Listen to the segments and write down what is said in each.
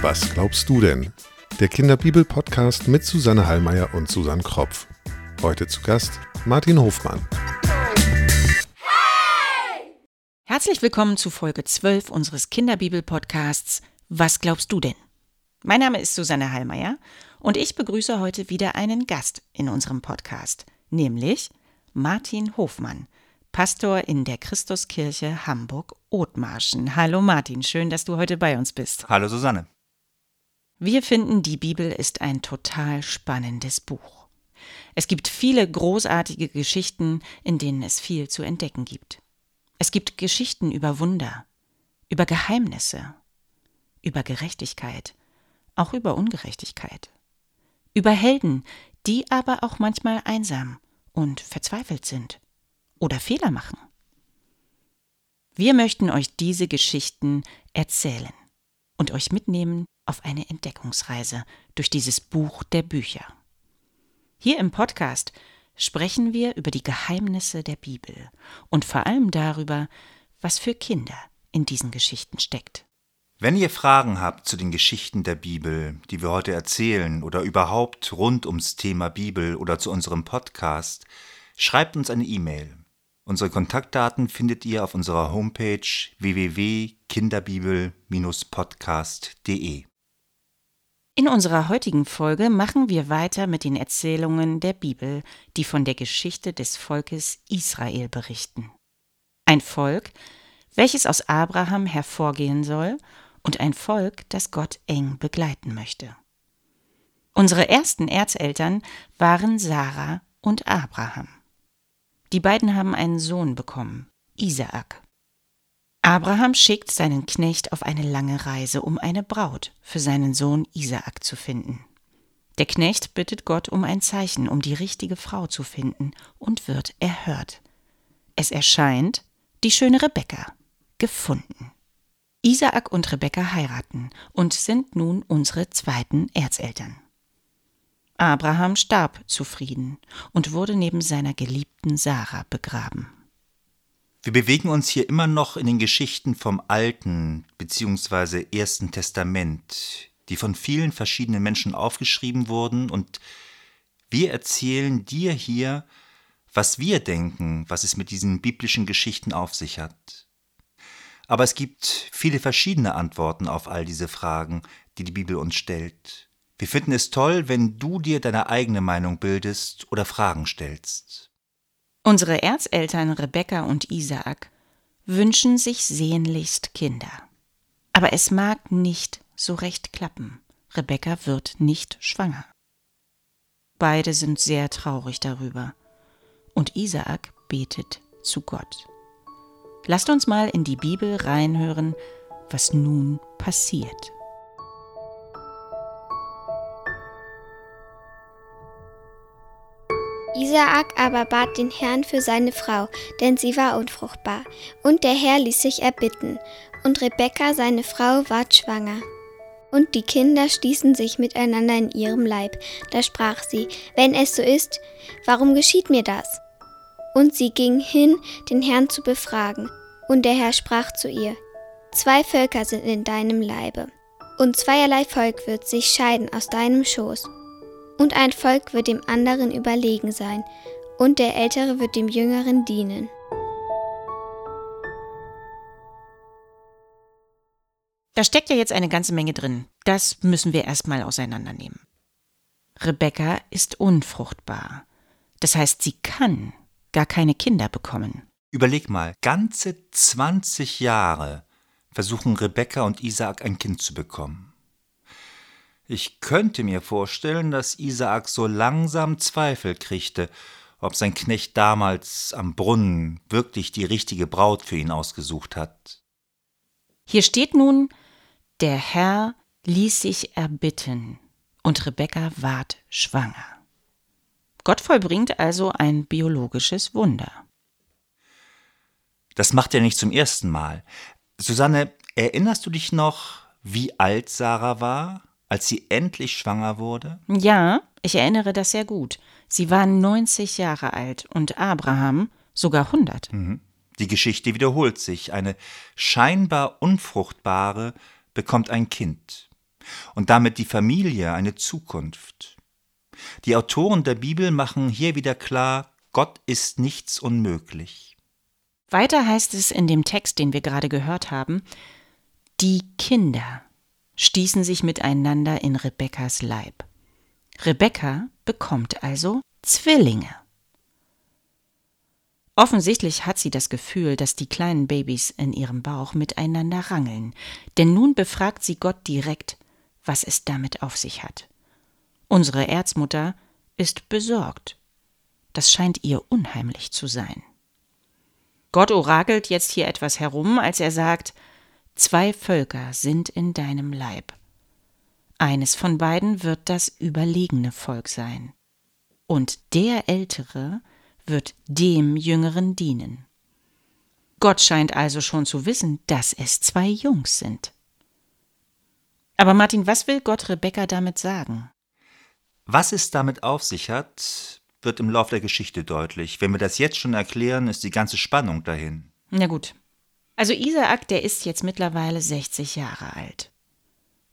Was glaubst du denn? Der Kinderbibel-Podcast mit Susanne Hallmeier und Susanne Kropf. Heute zu Gast Martin Hofmann. Herzlich willkommen zu Folge 12 unseres Kinderbibel-Podcasts Was glaubst du denn? Mein Name ist Susanne Hallmeier und ich begrüße heute wieder einen Gast in unserem Podcast, nämlich Martin Hofmann, Pastor in der Christuskirche Hamburg-Othmarschen. Hallo Martin, schön, dass du heute bei uns bist. Hallo Susanne. Wir finden, die Bibel ist ein total spannendes Buch. Es gibt viele großartige Geschichten, in denen es viel zu entdecken gibt. Es gibt Geschichten über Wunder, über Geheimnisse, über Gerechtigkeit, auch über Ungerechtigkeit, über Helden, die aber auch manchmal einsam und verzweifelt sind oder Fehler machen. Wir möchten euch diese Geschichten erzählen und euch mitnehmen auf eine Entdeckungsreise durch dieses Buch der Bücher. Hier im Podcast sprechen wir über die Geheimnisse der Bibel und vor allem darüber, was für Kinder in diesen Geschichten steckt. Wenn ihr Fragen habt zu den Geschichten der Bibel, die wir heute erzählen, oder überhaupt rund ums Thema Bibel oder zu unserem Podcast, schreibt uns eine E-Mail. Unsere Kontaktdaten findet ihr auf unserer Homepage www.kinderbibel-podcast.de. In unserer heutigen Folge machen wir weiter mit den Erzählungen der Bibel, die von der Geschichte des Volkes Israel berichten. Ein Volk, welches aus Abraham hervorgehen soll und ein Volk, das Gott eng begleiten möchte. Unsere ersten Erzeltern waren Sarah und Abraham. Die beiden haben einen Sohn bekommen, Isaak. Abraham schickt seinen Knecht auf eine lange Reise, um eine Braut für seinen Sohn Isaak zu finden. Der Knecht bittet Gott um ein Zeichen, um die richtige Frau zu finden, und wird erhört. Es erscheint die schöne Rebekka, gefunden. Isaak und Rebekka heiraten und sind nun unsere zweiten Erzeltern. Abraham starb zufrieden und wurde neben seiner geliebten Sarah begraben. Wir bewegen uns hier immer noch in den Geschichten vom Alten bzw. Ersten Testament, die von vielen verschiedenen Menschen aufgeschrieben wurden, und wir erzählen dir hier, was wir denken, was es mit diesen biblischen Geschichten auf sich hat. Aber es gibt viele verschiedene Antworten auf all diese Fragen, die die Bibel uns stellt. Wir finden es toll, wenn du dir deine eigene Meinung bildest oder Fragen stellst. Unsere Erzeltern Rebekka und Isaak wünschen sich sehnlichst Kinder. Aber es mag nicht so recht klappen. Rebekka wird nicht schwanger. Beide sind sehr traurig darüber. Und Isaak betet zu Gott. Lasst uns mal in die Bibel reinhören, was nun passiert. Isaak aber bat den Herrn für seine Frau, denn sie war unfruchtbar. Und der Herr ließ sich erbitten. Und Rebekka, seine Frau, ward schwanger. Und die Kinder stießen sich miteinander in ihrem Leib. Da sprach sie, wenn es so ist, warum geschieht mir das? Und sie ging hin, den Herrn zu befragen. Und der Herr sprach zu ihr, Zwei Völker sind in deinem Leibe, und zweierlei Volk wird sich scheiden aus deinem Schoß. Und ein Volk wird dem anderen überlegen sein, und der Ältere wird dem Jüngeren dienen. Da steckt ja jetzt eine ganze Menge drin. Das müssen wir erstmal auseinandernehmen. Rebecca ist unfruchtbar. Das heißt, sie kann gar keine Kinder bekommen. Überleg mal, ganze 20 Jahre versuchen Rebecca und Isaak ein Kind zu bekommen. Ich könnte mir vorstellen, dass Isaak so langsam Zweifel kriegte, ob sein Knecht damals am Brunnen wirklich die richtige Braut für ihn ausgesucht hat. Hier steht nun, der Herr ließ sich erbitten, und Rebekka ward schwanger. Gott vollbringt also ein biologisches Wunder. Das macht er nicht zum ersten Mal. Susanne, erinnerst du dich noch, wie alt Sarah war, als sie endlich schwanger wurde? Ja, ich erinnere das sehr gut. Sie war 90 Jahre alt und Abraham sogar 100. Mhm. Die Geschichte wiederholt sich. Eine scheinbar unfruchtbare bekommt ein Kind und damit die Familie eine Zukunft. Die Autoren der Bibel machen hier wieder klar, Gott ist nichts unmöglich. Weiter heißt es in dem Text, den wir gerade gehört haben, die Kinder stießen sich miteinander in Rebekkas Leib. Rebekka bekommt also Zwillinge. Offensichtlich hat sie das Gefühl, dass die kleinen Babys in ihrem Bauch miteinander rangeln, denn nun befragt sie Gott direkt, was es damit auf sich hat. Unsere Erzmutter ist besorgt. Das scheint ihr unheimlich zu sein. Gott orakelt jetzt hier etwas herum, als er sagt, zwei Völker sind in deinem Leib. Eines von beiden wird das überlegene Volk sein. Und der Ältere wird dem Jüngeren dienen. Gott scheint also schon zu wissen, dass es zwei Jungs sind. Aber Martin, was will Gott Rebekka damit sagen? Was es damit auf sich hat, wird im Lauf der Geschichte deutlich. Wenn wir das jetzt schon erklären, ist die ganze Spannung dahin. Na gut. Also Isaak, der ist jetzt mittlerweile 60 Jahre alt.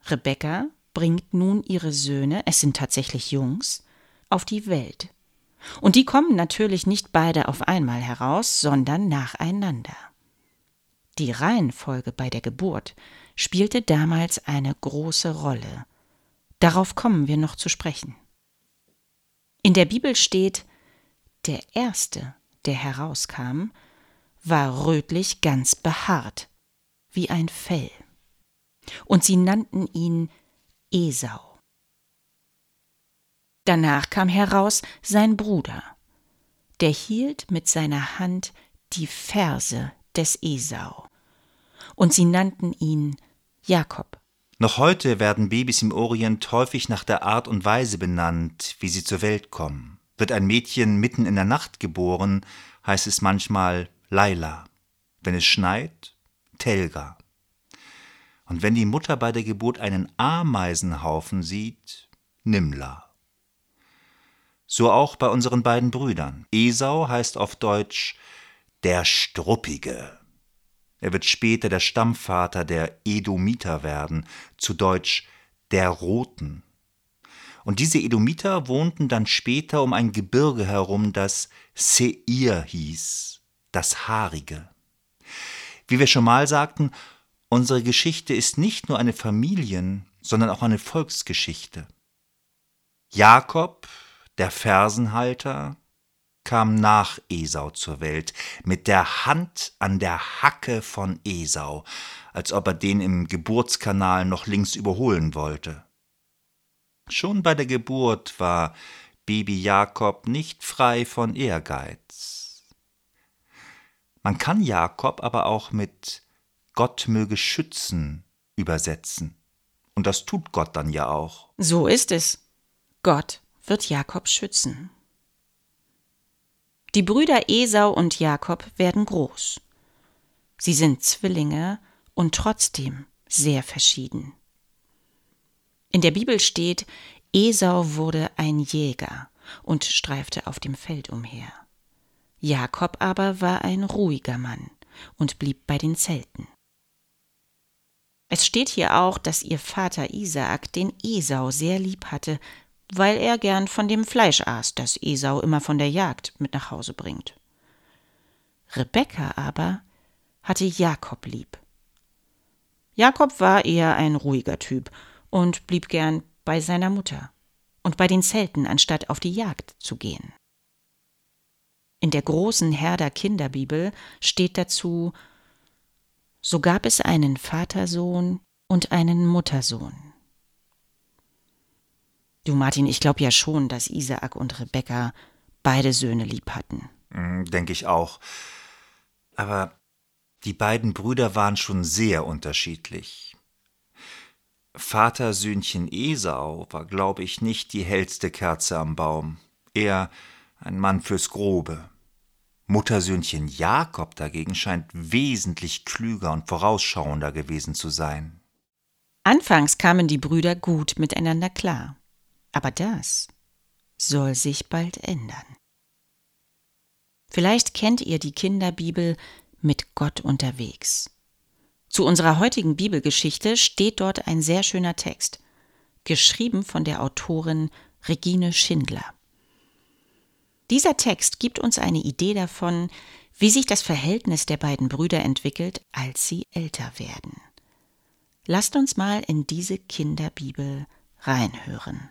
Rebekka bringt nun ihre Söhne, es sind tatsächlich Jungs, auf die Welt. Und die kommen natürlich nicht beide auf einmal heraus, sondern nacheinander. Die Reihenfolge bei der Geburt spielte damals eine große Rolle. Darauf kommen wir noch zu sprechen. In der Bibel steht, der Erste, der herauskam, war rötlich ganz behaart, wie ein Fell. Und sie nannten ihn Esau. Danach kam heraus sein Bruder, der hielt mit seiner Hand die Ferse des Esau, und sie nannten ihn Jakob. Noch heute werden Babys im Orient häufig nach der Art und Weise benannt, wie sie zur Welt kommen. Wird ein Mädchen mitten in der Nacht geboren, heißt es manchmal Laila. Wenn es schneit, Telga. Und wenn die Mutter bei der Geburt einen Ameisenhaufen sieht, Nimla. So auch bei unseren beiden Brüdern. Esau heißt auf Deutsch der Struppige. Er wird später der Stammvater der Edomiter werden, zu Deutsch der Roten. Und diese Edomiter wohnten dann später um ein Gebirge herum, das Seir hieß, das Haarige. Wie wir schon mal sagten, unsere Geschichte ist nicht nur eine Familien-, sondern auch eine Volksgeschichte. Jakob, der Fersenhalter, kam nach Esau zur Welt, mit der Hand an der Hacke von Esau, als ob er den im Geburtskanal noch links überholen wollte. Schon bei der Geburt war Baby Jakob nicht frei von Ehrgeiz. Man kann Jakob aber auch mit Gott möge schützen übersetzen. Und das tut Gott dann ja auch. So ist es. Gott wird Jakob schützen. Die Brüder Esau und Jakob werden groß. Sie sind Zwillinge und trotzdem sehr verschieden. In der Bibel steht, Esau wurde ein Jäger und streifte auf dem Feld umher. Jakob aber war ein ruhiger Mann und blieb bei den Zelten. Es steht hier auch, dass ihr Vater Isaak den Esau sehr lieb hatte, weil er gern von dem Fleisch aß, das Esau immer von der Jagd mit nach Hause bringt. Rebekka aber hatte Jakob lieb. Jakob war eher ein ruhiger Typ und blieb gern bei seiner Mutter und bei den Zelten, anstatt auf die Jagd zu gehen. In der großen Herder Kinderbibel steht dazu, so gab es einen Vatersohn und einen Muttersohn. Du Martin, ich glaube ja schon, dass Isaak und Rebekka beide Söhne lieb hatten. Hm, Denke ich auch. Aber die beiden Brüder waren schon sehr unterschiedlich. Vatersöhnchen Esau war, glaube ich, nicht die hellste Kerze am Baum, eher ein Mann fürs Grobe. Muttersöhnchen Jakob dagegen scheint wesentlich klüger und vorausschauender gewesen zu sein. Anfangs kamen die Brüder gut miteinander klar. Aber das soll sich bald ändern. Vielleicht kennt ihr die Kinderbibel mit Gott unterwegs. Zu unserer heutigen Bibelgeschichte steht dort ein sehr schöner Text, geschrieben von der Autorin Regine Schindler. Dieser Text gibt uns eine Idee davon, wie sich das Verhältnis der beiden Brüder entwickelt, als sie älter werden. Lasst uns mal in diese Kinderbibel reinhören.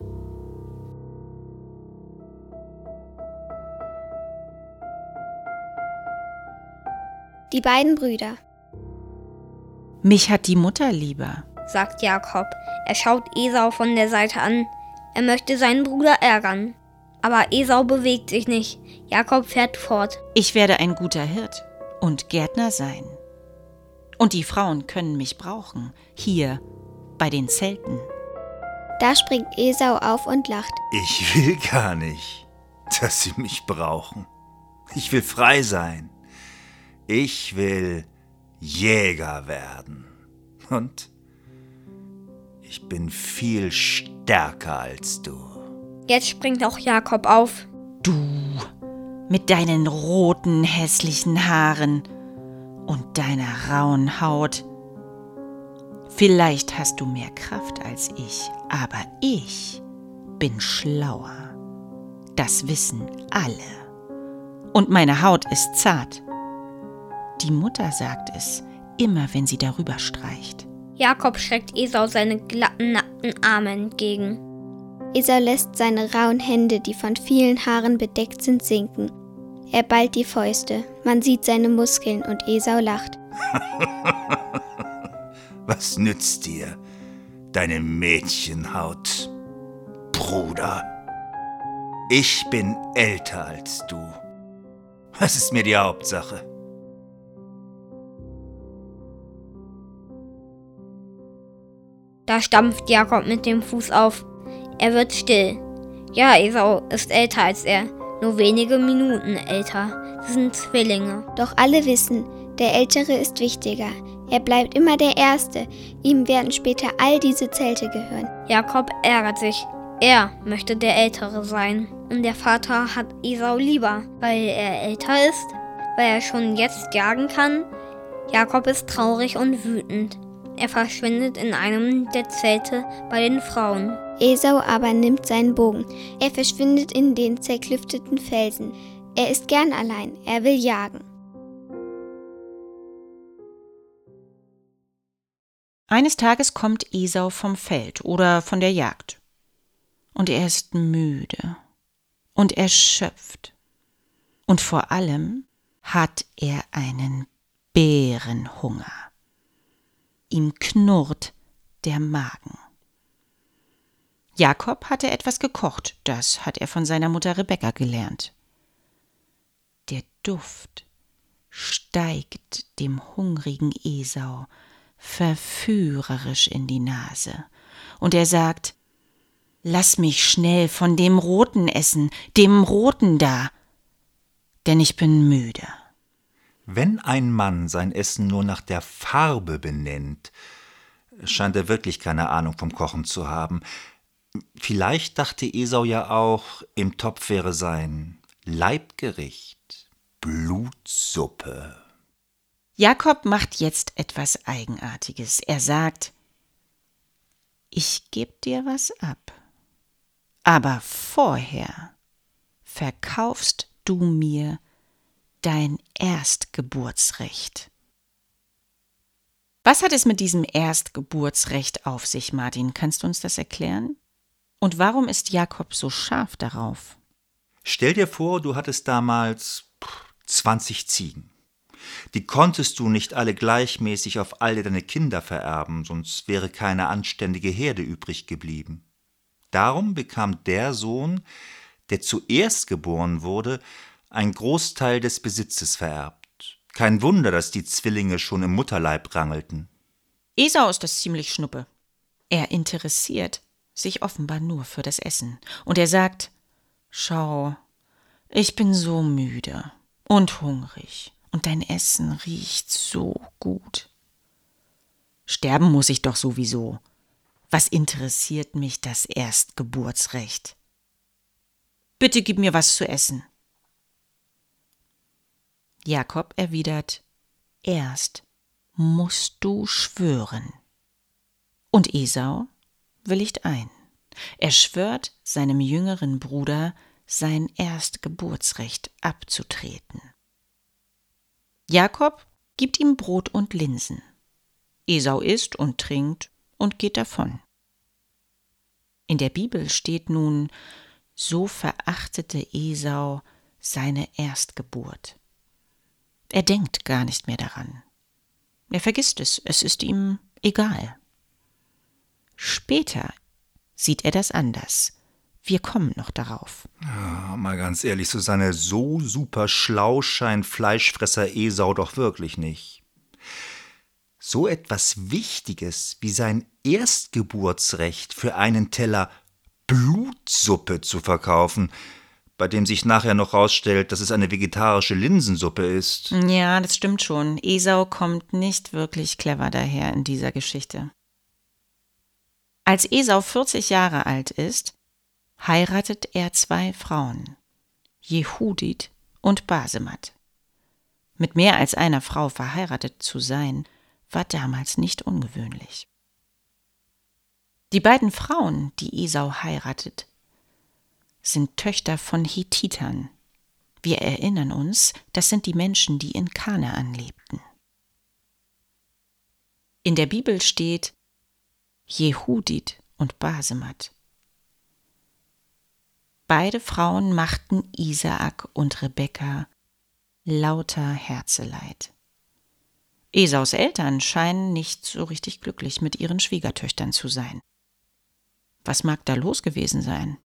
Die beiden Brüder. Mich hat die Mutter lieber, sagt Jakob. Er schaut Esau von der Seite an. Er möchte seinen Bruder ärgern. Aber Esau bewegt sich nicht. Jakob fährt fort. Ich werde ein guter Hirt und Gärtner sein. Und die Frauen können mich brauchen, hier bei den Zelten. Da springt Esau auf und lacht. Ich will gar nicht, dass sie mich brauchen. Ich will frei sein. Ich will Jäger werden. Und ich bin viel stärker als du. Jetzt springt auch Jakob auf. Du mit deinen roten, hässlichen Haaren und deiner rauen Haut. Vielleicht hast du mehr Kraft als ich, aber ich bin schlauer. Das wissen alle. Und meine Haut ist zart. Die Mutter sagt es, immer wenn sie darüber streicht. Jakob schreckt Esau seine glatten, nackten Arme entgegen. Esau lässt seine rauen Hände, die von vielen Haaren bedeckt sind, sinken. Er ballt die Fäuste, man sieht seine Muskeln und Esau lacht. Was nützt dir deine Mädchenhaut, Bruder? Ich bin älter als du. Was ist mir die Hauptsache? Da stampft Jakob mit dem Fuß auf. Er wird still. Ja, Esau ist älter als er, nur wenige Minuten älter. Sie sind Zwillinge. Doch alle wissen, der Ältere ist wichtiger. Er bleibt immer der Erste. Ihm werden später all diese Zelte gehören. Jakob ärgert sich. Er möchte der Ältere sein. Und der Vater hat Esau lieber, weil er älter ist, weil er schon jetzt jagen kann. Jakob ist traurig und wütend. Er verschwindet in einem der Zelte bei den Frauen. Esau aber nimmt seinen Bogen. Er verschwindet in den zerklüfteten Felsen. Er ist gern allein, er will jagen. Eines Tages kommt Esau vom Feld oder von der Jagd. Und er ist müde und erschöpft. Und vor allem hat er einen Bärenhunger ihm knurrt der Magen. Jakob hatte etwas gekocht, das hat er von seiner Mutter Rebekka gelernt. Der Duft steigt dem hungrigen Esau verführerisch in die Nase, und er sagt Lass mich schnell von dem Roten essen, dem Roten da, denn ich bin müde. Wenn ein Mann sein Essen nur nach der Farbe benennt, scheint er wirklich keine Ahnung vom Kochen zu haben. Vielleicht dachte Esau ja auch, im Topf wäre sein Leibgericht Blutsuppe. Jakob macht jetzt etwas Eigenartiges. Er sagt, ich geb dir was ab, aber vorher verkaufst du mir dein Erstgeburtsrecht. Was hat es mit diesem Erstgeburtsrecht auf sich, Martin? Kannst du uns das erklären? Und warum ist Jakob so scharf darauf? Stell dir vor, du hattest damals 20 Ziegen. Die konntest du nicht alle gleichmäßig auf alle deine Kinder vererben, sonst wäre keine anständige Herde übrig geblieben. Darum bekam der Sohn, der zuerst geboren wurde, ein Großteil des Besitzes vererbt. Kein Wunder, dass die Zwillinge schon im Mutterleib rangelten. Esau ist das ziemlich schnuppe. Er interessiert sich offenbar nur für das Essen. Und er sagt, Schau, ich bin so müde und hungrig, und dein Essen riecht so gut. Sterben muss ich doch sowieso. Was interessiert mich das Erstgeburtsrecht? Bitte gib mir was zu essen. Jakob erwidert, zuerst musst du schwören. Und Esau willigt ein. Er schwört seinem jüngeren Bruder, sein Erstgeburtsrecht abzutreten. Jakob gibt ihm Brot und Linsen. Esau isst und trinkt und geht davon. In der Bibel steht nun, so verachtete Esau seine Erstgeburt. Er denkt gar nicht mehr daran. Er vergisst es, es ist ihm egal. Später sieht er das anders. Wir kommen noch darauf. Ja, mal ganz ehrlich, Susanne, so super schlau scheint Fleischfresser Esau doch wirklich nicht. So etwas Wichtiges wie sein Erstgeburtsrecht für einen Teller Blutsuppe zu verkaufen, bei dem sich nachher noch rausstellt, dass es eine vegetarische Linsensuppe ist. Ja, das stimmt schon. Esau kommt nicht wirklich clever daher in dieser Geschichte. Als Esau 40 Jahre alt ist, heiratet er zwei Frauen, Jehudit und Basemat. Mit mehr als einer Frau verheiratet zu sein, war damals nicht ungewöhnlich. Die beiden Frauen, die Esau heiratet, sind Töchter von Hethitern. Wir erinnern uns, das sind die Menschen, die in Kanaan lebten. In der Bibel steht Jehudit und Basemat. Beide Frauen machten Isaak und Rebekka lauter Herzeleid. Esaus Eltern scheinen nicht so richtig glücklich mit ihren Schwiegertöchtern zu sein. Was mag da los gewesen sein?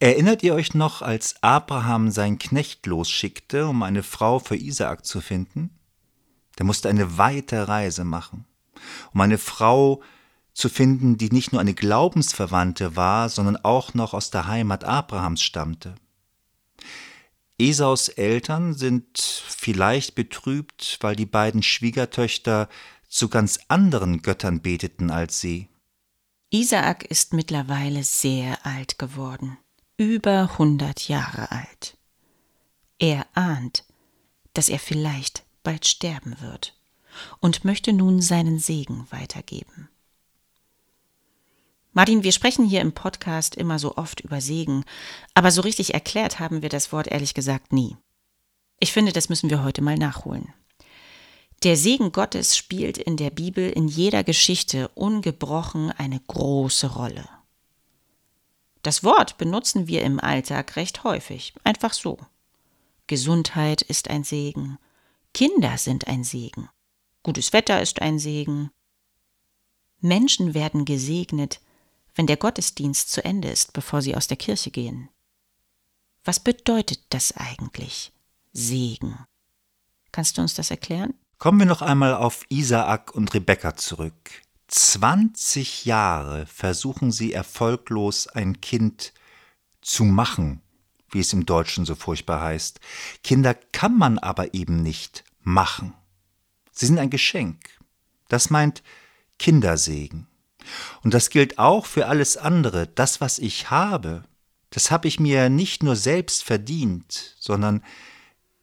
Erinnert ihr euch noch, als Abraham sein Knecht losschickte, um eine Frau für Isaak zu finden? Der musste eine weite Reise machen, um eine Frau zu finden, die nicht nur eine Glaubensverwandte war, sondern auch noch aus der Heimat Abrahams stammte. Esaus Eltern sind vielleicht betrübt, weil die beiden Schwiegertöchter zu ganz anderen Göttern beteten als sie. Isaak ist mittlerweile sehr alt geworden, über hundert Jahre alt. Er ahnt, dass er vielleicht bald sterben wird und möchte nun seinen Segen weitergeben. Martin, wir sprechen hier im Podcast immer so oft über Segen, aber so richtig erklärt haben wir das Wort ehrlich gesagt nie. Ich finde, das müssen wir heute mal nachholen. Der Segen Gottes spielt in der Bibel in jeder Geschichte ungebrochen eine große Rolle. Das Wort benutzen wir im Alltag recht häufig, einfach so. Gesundheit ist ein Segen, Kinder sind ein Segen, gutes Wetter ist ein Segen. Menschen werden gesegnet, wenn der Gottesdienst zu Ende ist, bevor sie aus der Kirche gehen. Was bedeutet das eigentlich? Segen. Kannst du uns das erklären? Kommen wir noch einmal auf Isaak und Rebekka zurück. 20 Jahre versuchen sie erfolglos ein Kind zu machen, wie es im Deutschen so furchtbar heißt. Kinder kann man aber eben nicht machen. Sie sind ein Geschenk. Das meint Kindersegen. Und das gilt auch für alles andere. Das, was ich habe, das habe ich mir nicht nur selbst verdient, sondern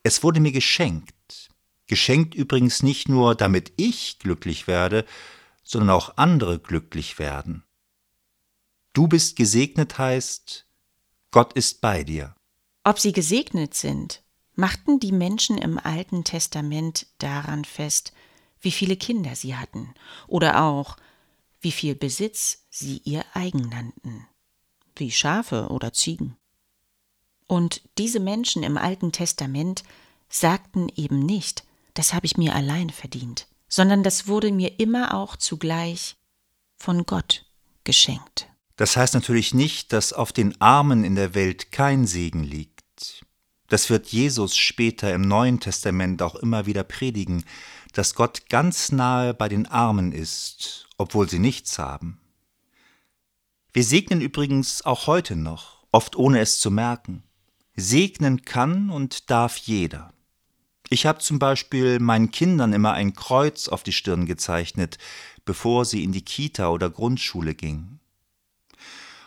es wurde mir geschenkt. Geschenkt übrigens nicht nur, damit ich glücklich werde, sondern auch andere glücklich werden. Du bist gesegnet heißt, Gott ist bei dir. Ob sie gesegnet sind, machten die Menschen im Alten Testament daran fest, wie viele Kinder sie hatten oder auch, wie viel Besitz sie ihr eigen nannten, wie Schafe oder Ziegen. Und diese Menschen im Alten Testament sagten eben nicht, das habe ich mir allein verdient, sondern das wurde mir immer auch zugleich von Gott geschenkt. Das heißt natürlich nicht, dass auf den Armen in der Welt kein Segen liegt. Das wird Jesus später im Neuen Testament auch immer wieder predigen, dass Gott ganz nahe bei den Armen ist, obwohl sie nichts haben. Wir segnen übrigens auch heute noch, oft ohne es zu merken. Segnen kann und darf jeder. Ich habe zum Beispiel meinen Kindern immer ein Kreuz auf die Stirn gezeichnet, bevor sie in die Kita oder Grundschule gingen.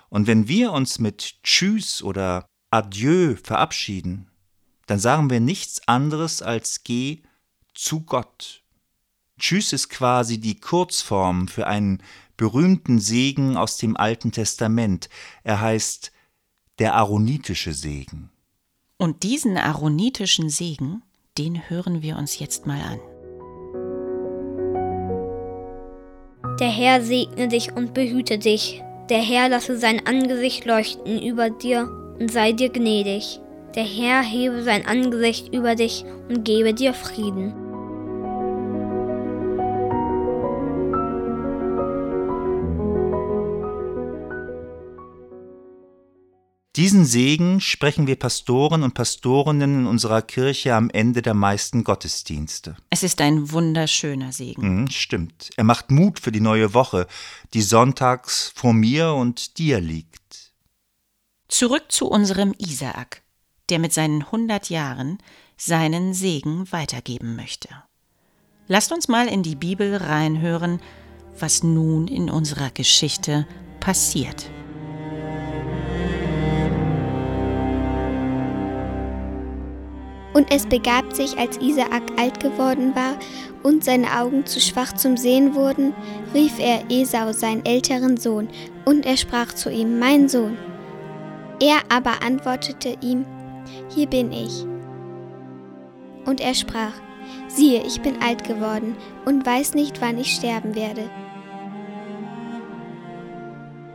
Und wenn wir uns mit Tschüss oder Adieu verabschieden, dann sagen wir nichts anderes als Geh zu Gott, Tschüss ist quasi die Kurzform für einen berühmten Segen aus dem Alten Testament. Er heißt der aaronitische Segen. Und diesen aaronitischen Segen, den hören wir uns jetzt mal an. Der Herr segne dich und behüte dich. Der Herr lasse sein Angesicht leuchten über dir und sei dir gnädig. Der Herr hebe sein Angesicht über dich und gebe dir Frieden. Diesen Segen sprechen wir Pastoren und Pastorinnen in unserer Kirche am Ende der meisten Gottesdienste. Es ist ein wunderschöner Segen. Mhm, stimmt. Er macht Mut für die neue Woche, die sonntags vor mir und dir liegt. Zurück zu unserem Isaak, der mit seinen 100 Jahren seinen Segen weitergeben möchte. Lasst uns mal in die Bibel reinhören, was nun in unserer Geschichte passiert. Und es begab sich, als Isaak alt geworden war und seine Augen zu schwach zum Sehen wurden, rief er Esau, seinen älteren Sohn, und er sprach zu ihm, Mein Sohn. Er aber antwortete ihm, Hier bin ich. Und er sprach, Siehe, ich bin alt geworden und weiß nicht, wann ich sterben werde.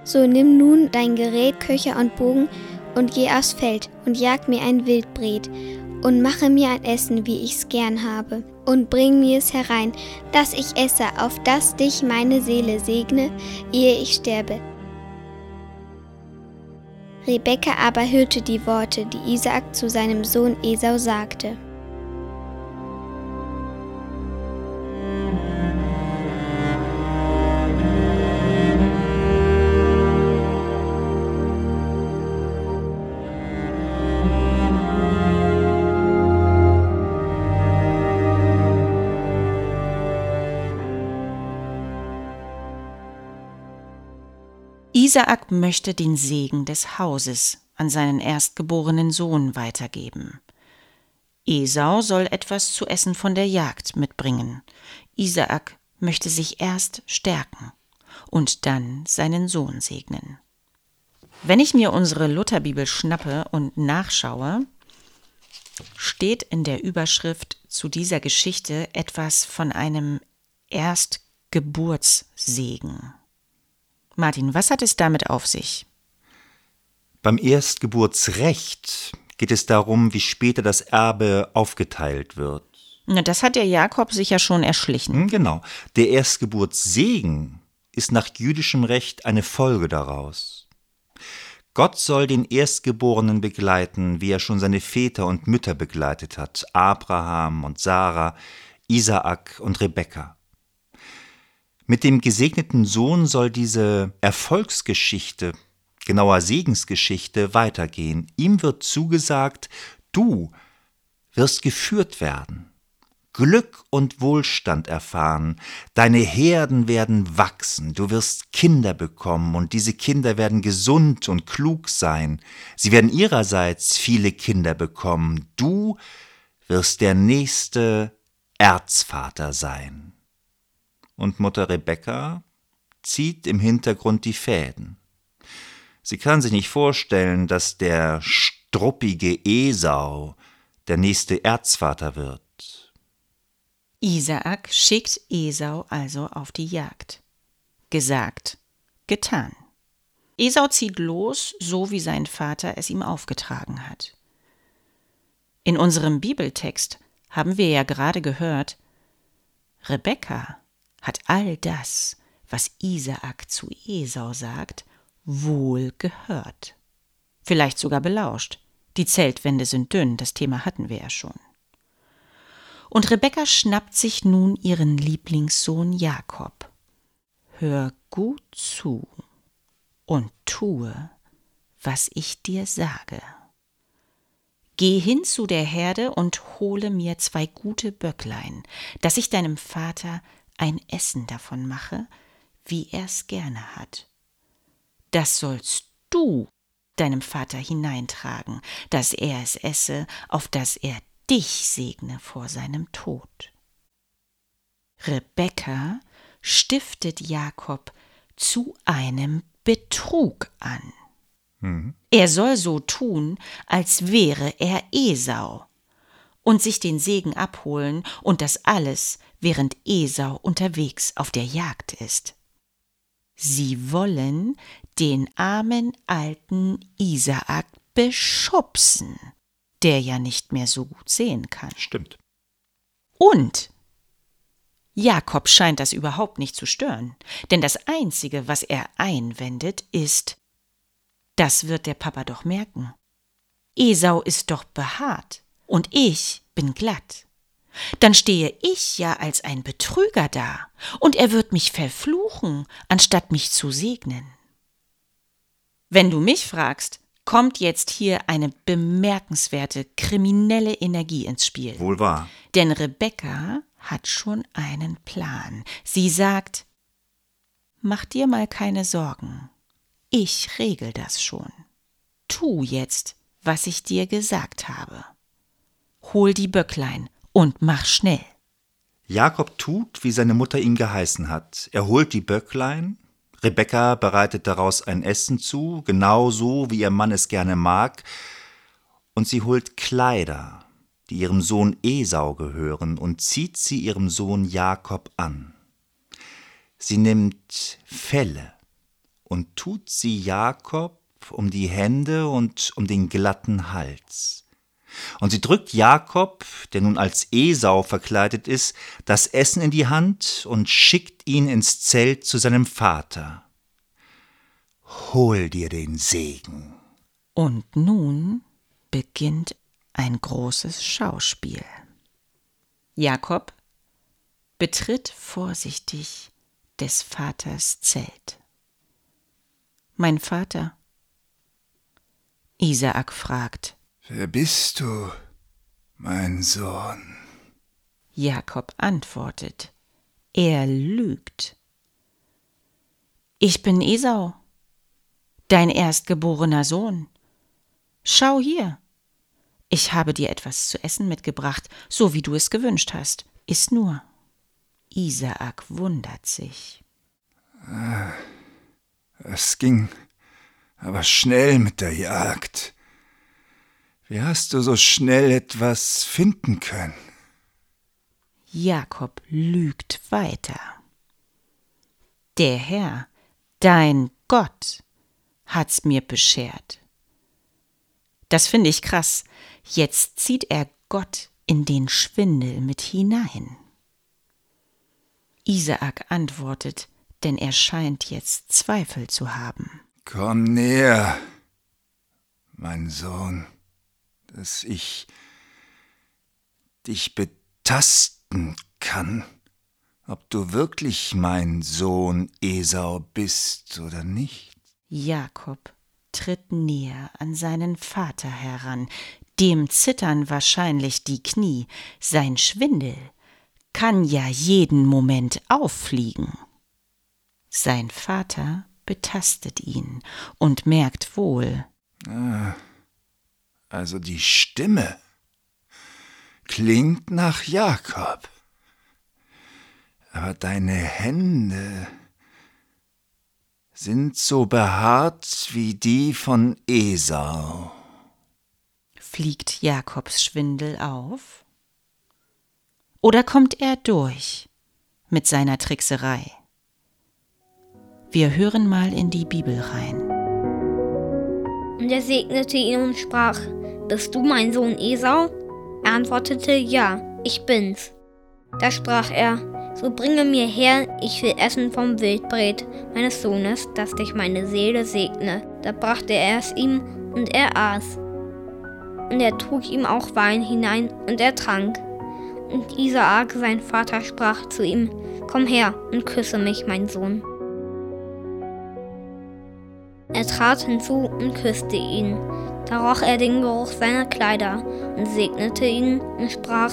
So nimm nun dein Gerät, Köcher und Bogen und geh aufs Feld und jag mir ein Wildbret und mache mir ein Essen, wie ich's gern habe, und bring mir es herein, dass ich esse, auf dass dich meine Seele segne, ehe ich sterbe. Rebekka aber hörte die Worte, die Isaak zu seinem Sohn Esau sagte. Isaak möchte den Segen des Hauses an seinen erstgeborenen Sohn weitergeben. Esau soll etwas zu essen von der Jagd mitbringen. Isaak möchte sich erst stärken und dann seinen Sohn segnen. Wenn ich mir unsere Lutherbibel schnappe und nachschaue, steht in der Überschrift zu dieser Geschichte etwas von einem Erstgeburtssegen. Martin, was hat es damit auf sich? Beim Erstgeburtsrecht geht es darum, wie später das Erbe aufgeteilt wird. Na, das hat der Jakob sicher schon erschlichen. Hm, genau. Der Erstgeburtssegen ist nach jüdischem Recht eine Folge daraus. Gott soll den Erstgeborenen begleiten, wie er schon seine Väter und Mütter begleitet hat, Abraham und Sarah, Isaak und Rebekka. Mit dem gesegneten Sohn soll diese Erfolgsgeschichte, genauer Segensgeschichte, weitergehen. Ihm wird zugesagt, du wirst geführt werden, Glück und Wohlstand erfahren, deine Herden werden wachsen, du wirst Kinder bekommen und diese Kinder werden gesund und klug sein, sie werden ihrerseits viele Kinder bekommen, du wirst der nächste Erzvater sein und Mutter Rebekka zieht im Hintergrund die Fäden. Sie kann sich nicht vorstellen, dass der struppige Esau der nächste Erzvater wird. Isaak schickt Esau also auf die Jagd. Gesagt, getan. Esau zieht los, so wie sein Vater es ihm aufgetragen hat. In unserem Bibeltext haben wir ja gerade gehört, Rebekka hat all das, was Isaak zu Esau sagt, wohl gehört. Vielleicht sogar belauscht. Die Zeltwände sind dünn, das Thema hatten wir ja schon. Und Rebekka schnappt sich nun ihren Lieblingssohn Jakob. Hör gut zu und tue, was ich dir sage. Geh hin zu der Herde und hole mir zwei gute Böcklein, dass ich deinem Vater ein Essen davon mache, wie er's gerne hat. Das sollst du deinem Vater hineintragen, dass er es esse, auf dass er dich segne vor seinem Tod. Rebekka stiftet Jakob zu einem Betrug an. Mhm. Er soll so tun, als wäre er Esau und sich den Segen abholen und das alles, während Esau unterwegs auf der Jagd ist. Sie wollen den armen alten Isaak beschubsen, der ja nicht mehr so gut sehen kann. Stimmt. Und Jakob scheint das überhaupt nicht zu stören, denn das Einzige, was er einwendet, ist, das wird der Papa doch merken. Esau ist doch behaart und ich bin glatt. Dann stehe ich ja als ein Betrüger da, und er wird mich verfluchen, anstatt mich zu segnen. Wenn du mich fragst, kommt jetzt hier eine bemerkenswerte kriminelle Energie ins Spiel. Wohl wahr. Denn Rebecca hat schon einen Plan. Sie sagt, mach dir mal keine Sorgen. Ich regel das schon. Tu jetzt, was ich dir gesagt habe. Hol die Böcklein und mach schnell. Jakob tut, wie seine Mutter ihn geheißen hat. Er holt die Böcklein, Rebekka bereitet daraus ein Essen zu, genau so, wie ihr Mann es gerne mag, und sie holt Kleider, die ihrem Sohn Esau gehören, und zieht sie ihrem Sohn Jakob an. Sie nimmt Felle und tut sie Jakob um die Hände und um den glatten Hals. Und sie drückt Jakob, der nun als Esau verkleidet ist, das Essen in die Hand und schickt ihn ins Zelt zu seinem Vater. Hol dir den Segen. Und nun beginnt ein großes Schauspiel. Jakob betritt vorsichtig des Vaters Zelt. Mein Vater. Isaak fragt. Wer bist du, mein Sohn? Jakob antwortet. Er lügt. Ich bin Esau, dein erstgeborener Sohn. Schau hier. Ich habe dir etwas zu essen mitgebracht, so wie du es gewünscht hast. Iss nur. Isaak wundert sich. Ah. Es ging aber schnell mit der Jagd. Wie hast du so schnell etwas finden können? Jakob lügt weiter. Der Herr, dein Gott, hat's mir beschert. Das finde ich krass. Jetzt zieht er Gott in den Schwindel mit hinein. Isaak antwortet, denn er scheint jetzt Zweifel zu haben. Komm näher, mein Sohn, dass ich dich betasten kann, ob du wirklich mein Sohn Esau bist oder nicht. Jakob tritt näher an seinen Vater heran, dem zittern wahrscheinlich die Knie, sein Schwindel kann ja jeden Moment auffliegen. Sein Vater betastet ihn und merkt wohl. Ah, also die Stimme klingt nach Jakob. Aber deine Hände sind so behaart wie die von Esau. Fliegt Jakobs Schwindel auf? Oder kommt er durch mit seiner Trickserei? Wir hören mal in die Bibel rein. Und er segnete ihn und sprach, Bist du mein Sohn Esau? Er antwortete, Ja, ich bin's. Da sprach er, So bringe mir her, ich will essen vom Wildbret meines Sohnes, dass dich meine Seele segne. Da brachte er es ihm, und er aß. Und er trug ihm auch Wein hinein, und er trank. Und Isaak, sein Vater, sprach zu ihm, Komm her und küsse mich, mein Sohn. Er trat hinzu und küsste ihn. Da roch er den Geruch seiner Kleider und segnete ihn und sprach,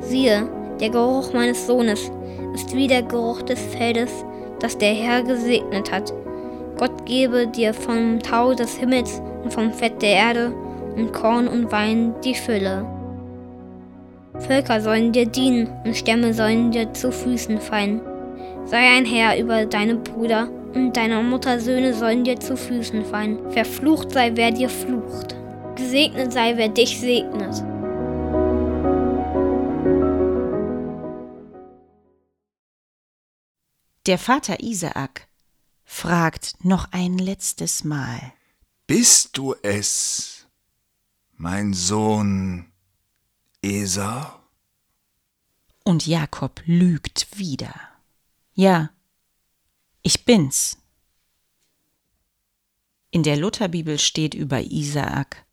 siehe, der Geruch meines Sohnes ist wie der Geruch des Feldes, das der Herr gesegnet hat. Gott gebe dir vom Tau des Himmels und vom Fett der Erde und Korn und Wein die Fülle. Völker sollen dir dienen und Stämme sollen dir zu Füßen fallen. Sei ein Herr über deine Brüder und deiner Mutter Söhne sollen dir zu Füßen fallen. Verflucht sei, wer dir flucht. Gesegnet sei, wer dich segnet. Der Vater Isaak fragt noch ein letztes Mal. Bist du es, mein Sohn Esau? Und Jakob lügt wieder. Ja, ich bin's. In der Lutherbibel steht über Isaak,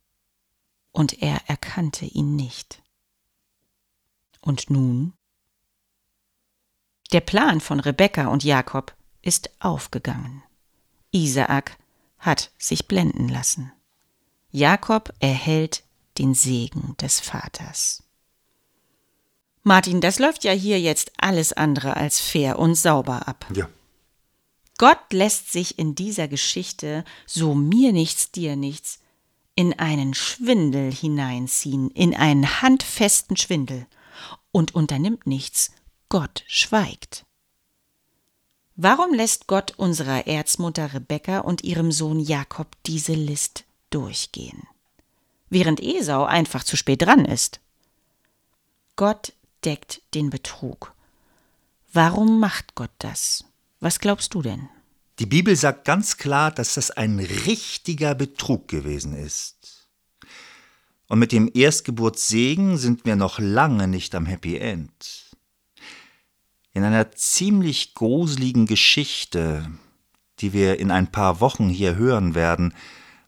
und er erkannte ihn nicht. Und nun? Der Plan von Rebekka und Jakob ist aufgegangen. Isaak hat sich blenden lassen. Jakob erhält den Segen des Vaters. Martin, das läuft ja hier jetzt alles andere als fair und sauber ab. Ja. Gott lässt sich in dieser Geschichte, so mir nichts, dir nichts, in einen Schwindel hineinziehen, in einen handfesten Schwindel und unternimmt nichts. Gott schweigt. Warum lässt Gott unserer Erzmutter Rebekka und ihrem Sohn Jakob diese List durchgehen? Während Esau einfach zu spät dran ist. Gott deckt den Betrug. Warum macht Gott das? Was glaubst du denn? Die Bibel sagt ganz klar, dass das ein richtiger Betrug gewesen ist. Und mit dem Erstgeburtssegen sind wir noch lange nicht am Happy End. In einer ziemlich gruseligen Geschichte, die wir in ein paar Wochen hier hören werden,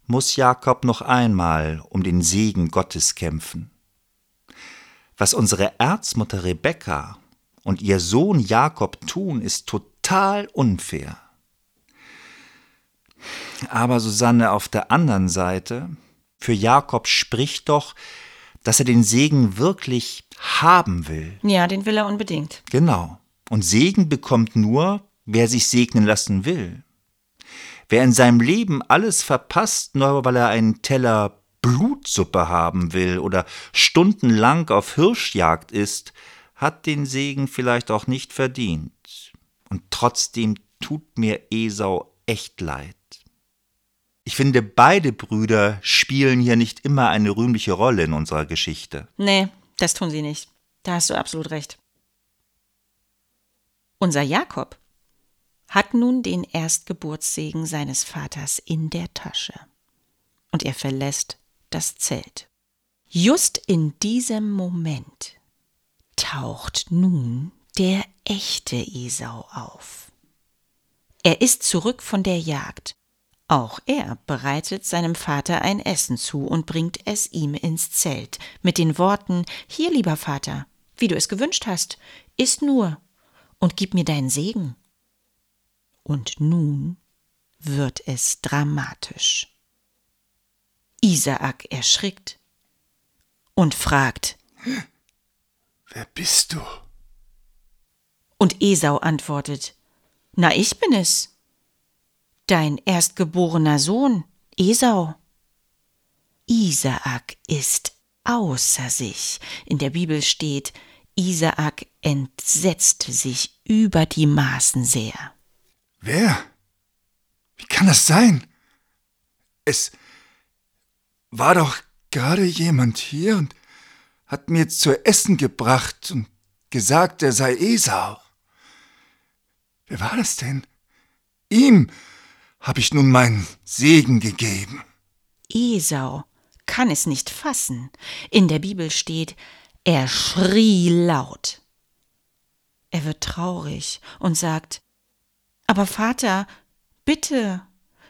muss Jakob noch einmal um den Segen Gottes kämpfen. Was unsere Erzmutter Rebekka und ihr Sohn Jakob tun, ist total unfair. Aber Susanne, auf der anderen Seite, für Jakob spricht doch, dass er den Segen wirklich haben will. Ja, den will er unbedingt. Genau. Und Segen bekommt nur, wer sich segnen lassen will. Wer in seinem Leben alles verpasst, nur weil er einen Teller Blutsuppe haben will oder stundenlang auf Hirschjagd ist, hat den Segen vielleicht auch nicht verdient. Und trotzdem tut mir Esau echt leid. Ich finde, beide Brüder spielen hier nicht immer eine rühmliche Rolle in unserer Geschichte. Nee, das tun sie nicht. Da hast du absolut recht. Unser Jakob hat nun den Erstgeburtssegen seines Vaters in der Tasche. Und er verlässt das Zelt. Just in diesem Moment taucht nun der echte Esau auf. Er ist zurück von der Jagd. Auch er bereitet seinem Vater ein Essen zu und bringt es ihm ins Zelt mit den Worten Hier, lieber Vater, wie du es gewünscht hast, iss nur und gib mir deinen Segen. Und nun wird es dramatisch. Isaak erschrickt und fragt, Wer bist du? Und Esau antwortet, Na, ich bin es, dein erstgeborener Sohn, Esau. Isaak ist außer sich. In der Bibel steht, Isaak entsetzte sich über die Maßen sehr. Wer? Wie kann das sein? Es war doch gerade jemand hier und hat mir zu essen gebracht und gesagt, er sei Esau. Wer war das denn? Ihm habe ich nun meinen Segen gegeben. Esau kann es nicht fassen. In der Bibel steht, er schrie laut. Er wird traurig und sagt, aber Vater, bitte,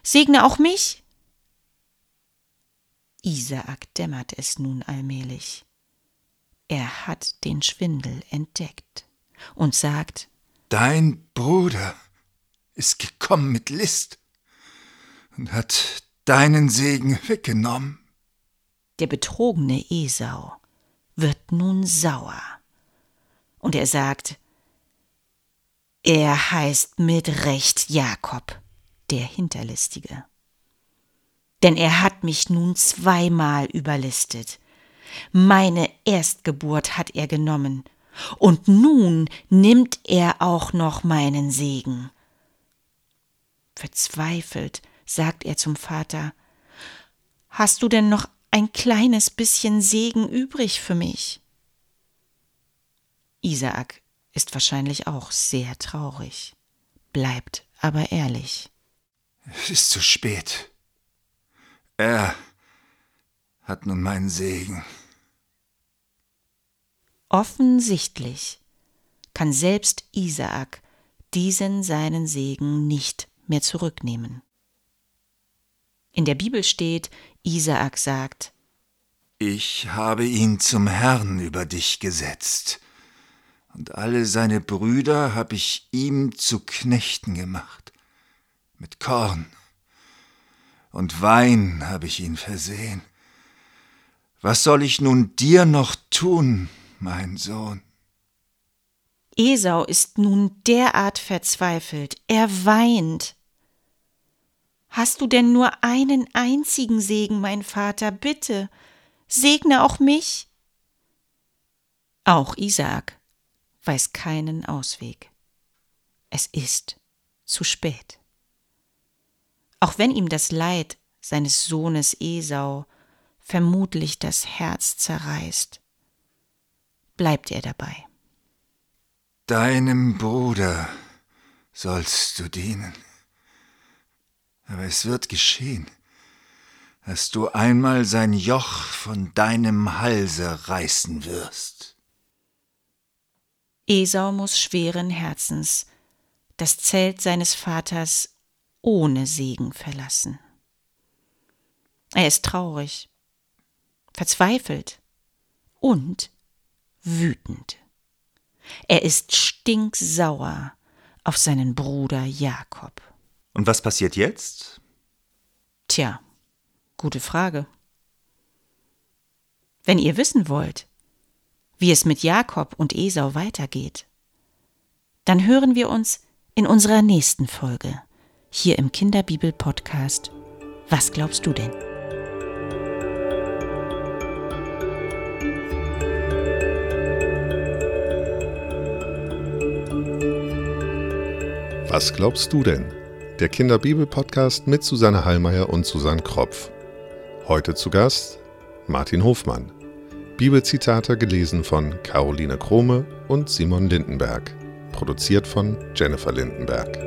segne auch mich. Isaak dämmert es nun allmählich. Er hat den Schwindel entdeckt und sagt, Dein Bruder ist gekommen mit List und hat deinen Segen weggenommen. der betrogene Esau wird nun sauer. Und er sagt, er heißt mit Recht Jakob, der Hinterlistige. Denn er hat mich nun zweimal überlistet. Meine Erstgeburt hat er genommen, und nun nimmt er auch noch meinen Segen. Verzweifelt sagt er zum Vater Hast du denn noch ein kleines bisschen Segen übrig für mich? Isaak ist wahrscheinlich auch sehr traurig, bleibt aber ehrlich. Es ist zu spät. Er hat nun meinen Segen. Offensichtlich kann selbst Isaak diesen seinen Segen nicht mehr zurücknehmen. In der Bibel steht, Isaak sagt, Ich habe ihn zum Herrn über dich gesetzt, und alle seine Brüder habe ich ihm zu Knechten gemacht, mit Korn und Wein habe ich ihn versehen. Was soll ich nun dir noch tun, mein Sohn? Esau ist nun derart verzweifelt, er weint. Hast du denn nur einen einzigen Segen, mein Vater, bitte, segne auch mich? Auch Isaak weiß keinen Ausweg. Es ist zu spät. Auch wenn ihm das Leid seines Sohnes Esau vermutlich das Herz zerreißt, bleibt er dabei. Deinem Bruder sollst du dienen. Aber es wird geschehen, dass du einmal sein Joch von deinem Halse reißen wirst. Esau muss schweren Herzens das Zelt seines Vaters ohne Segen verlassen. Er ist traurig, verzweifelt und wütend. Er ist stinksauer auf seinen Bruder Jakob. Und was passiert jetzt? Tja, gute Frage. Wenn ihr wissen wollt, wie es mit Jakob und Esau weitergeht, dann hören wir uns in unserer nächsten Folge hier im Kinderbibel-Podcast. Was glaubst du denn? Was glaubst du denn? Der Kinderbibel-Podcast mit Susanne Hallmeier und Susanne Kropf. Heute zu Gast Martin Hofmann. Bibelzitate gelesen von Caroline Krome und Simon Lindenberg. Produziert von Jennifer Lindenberg.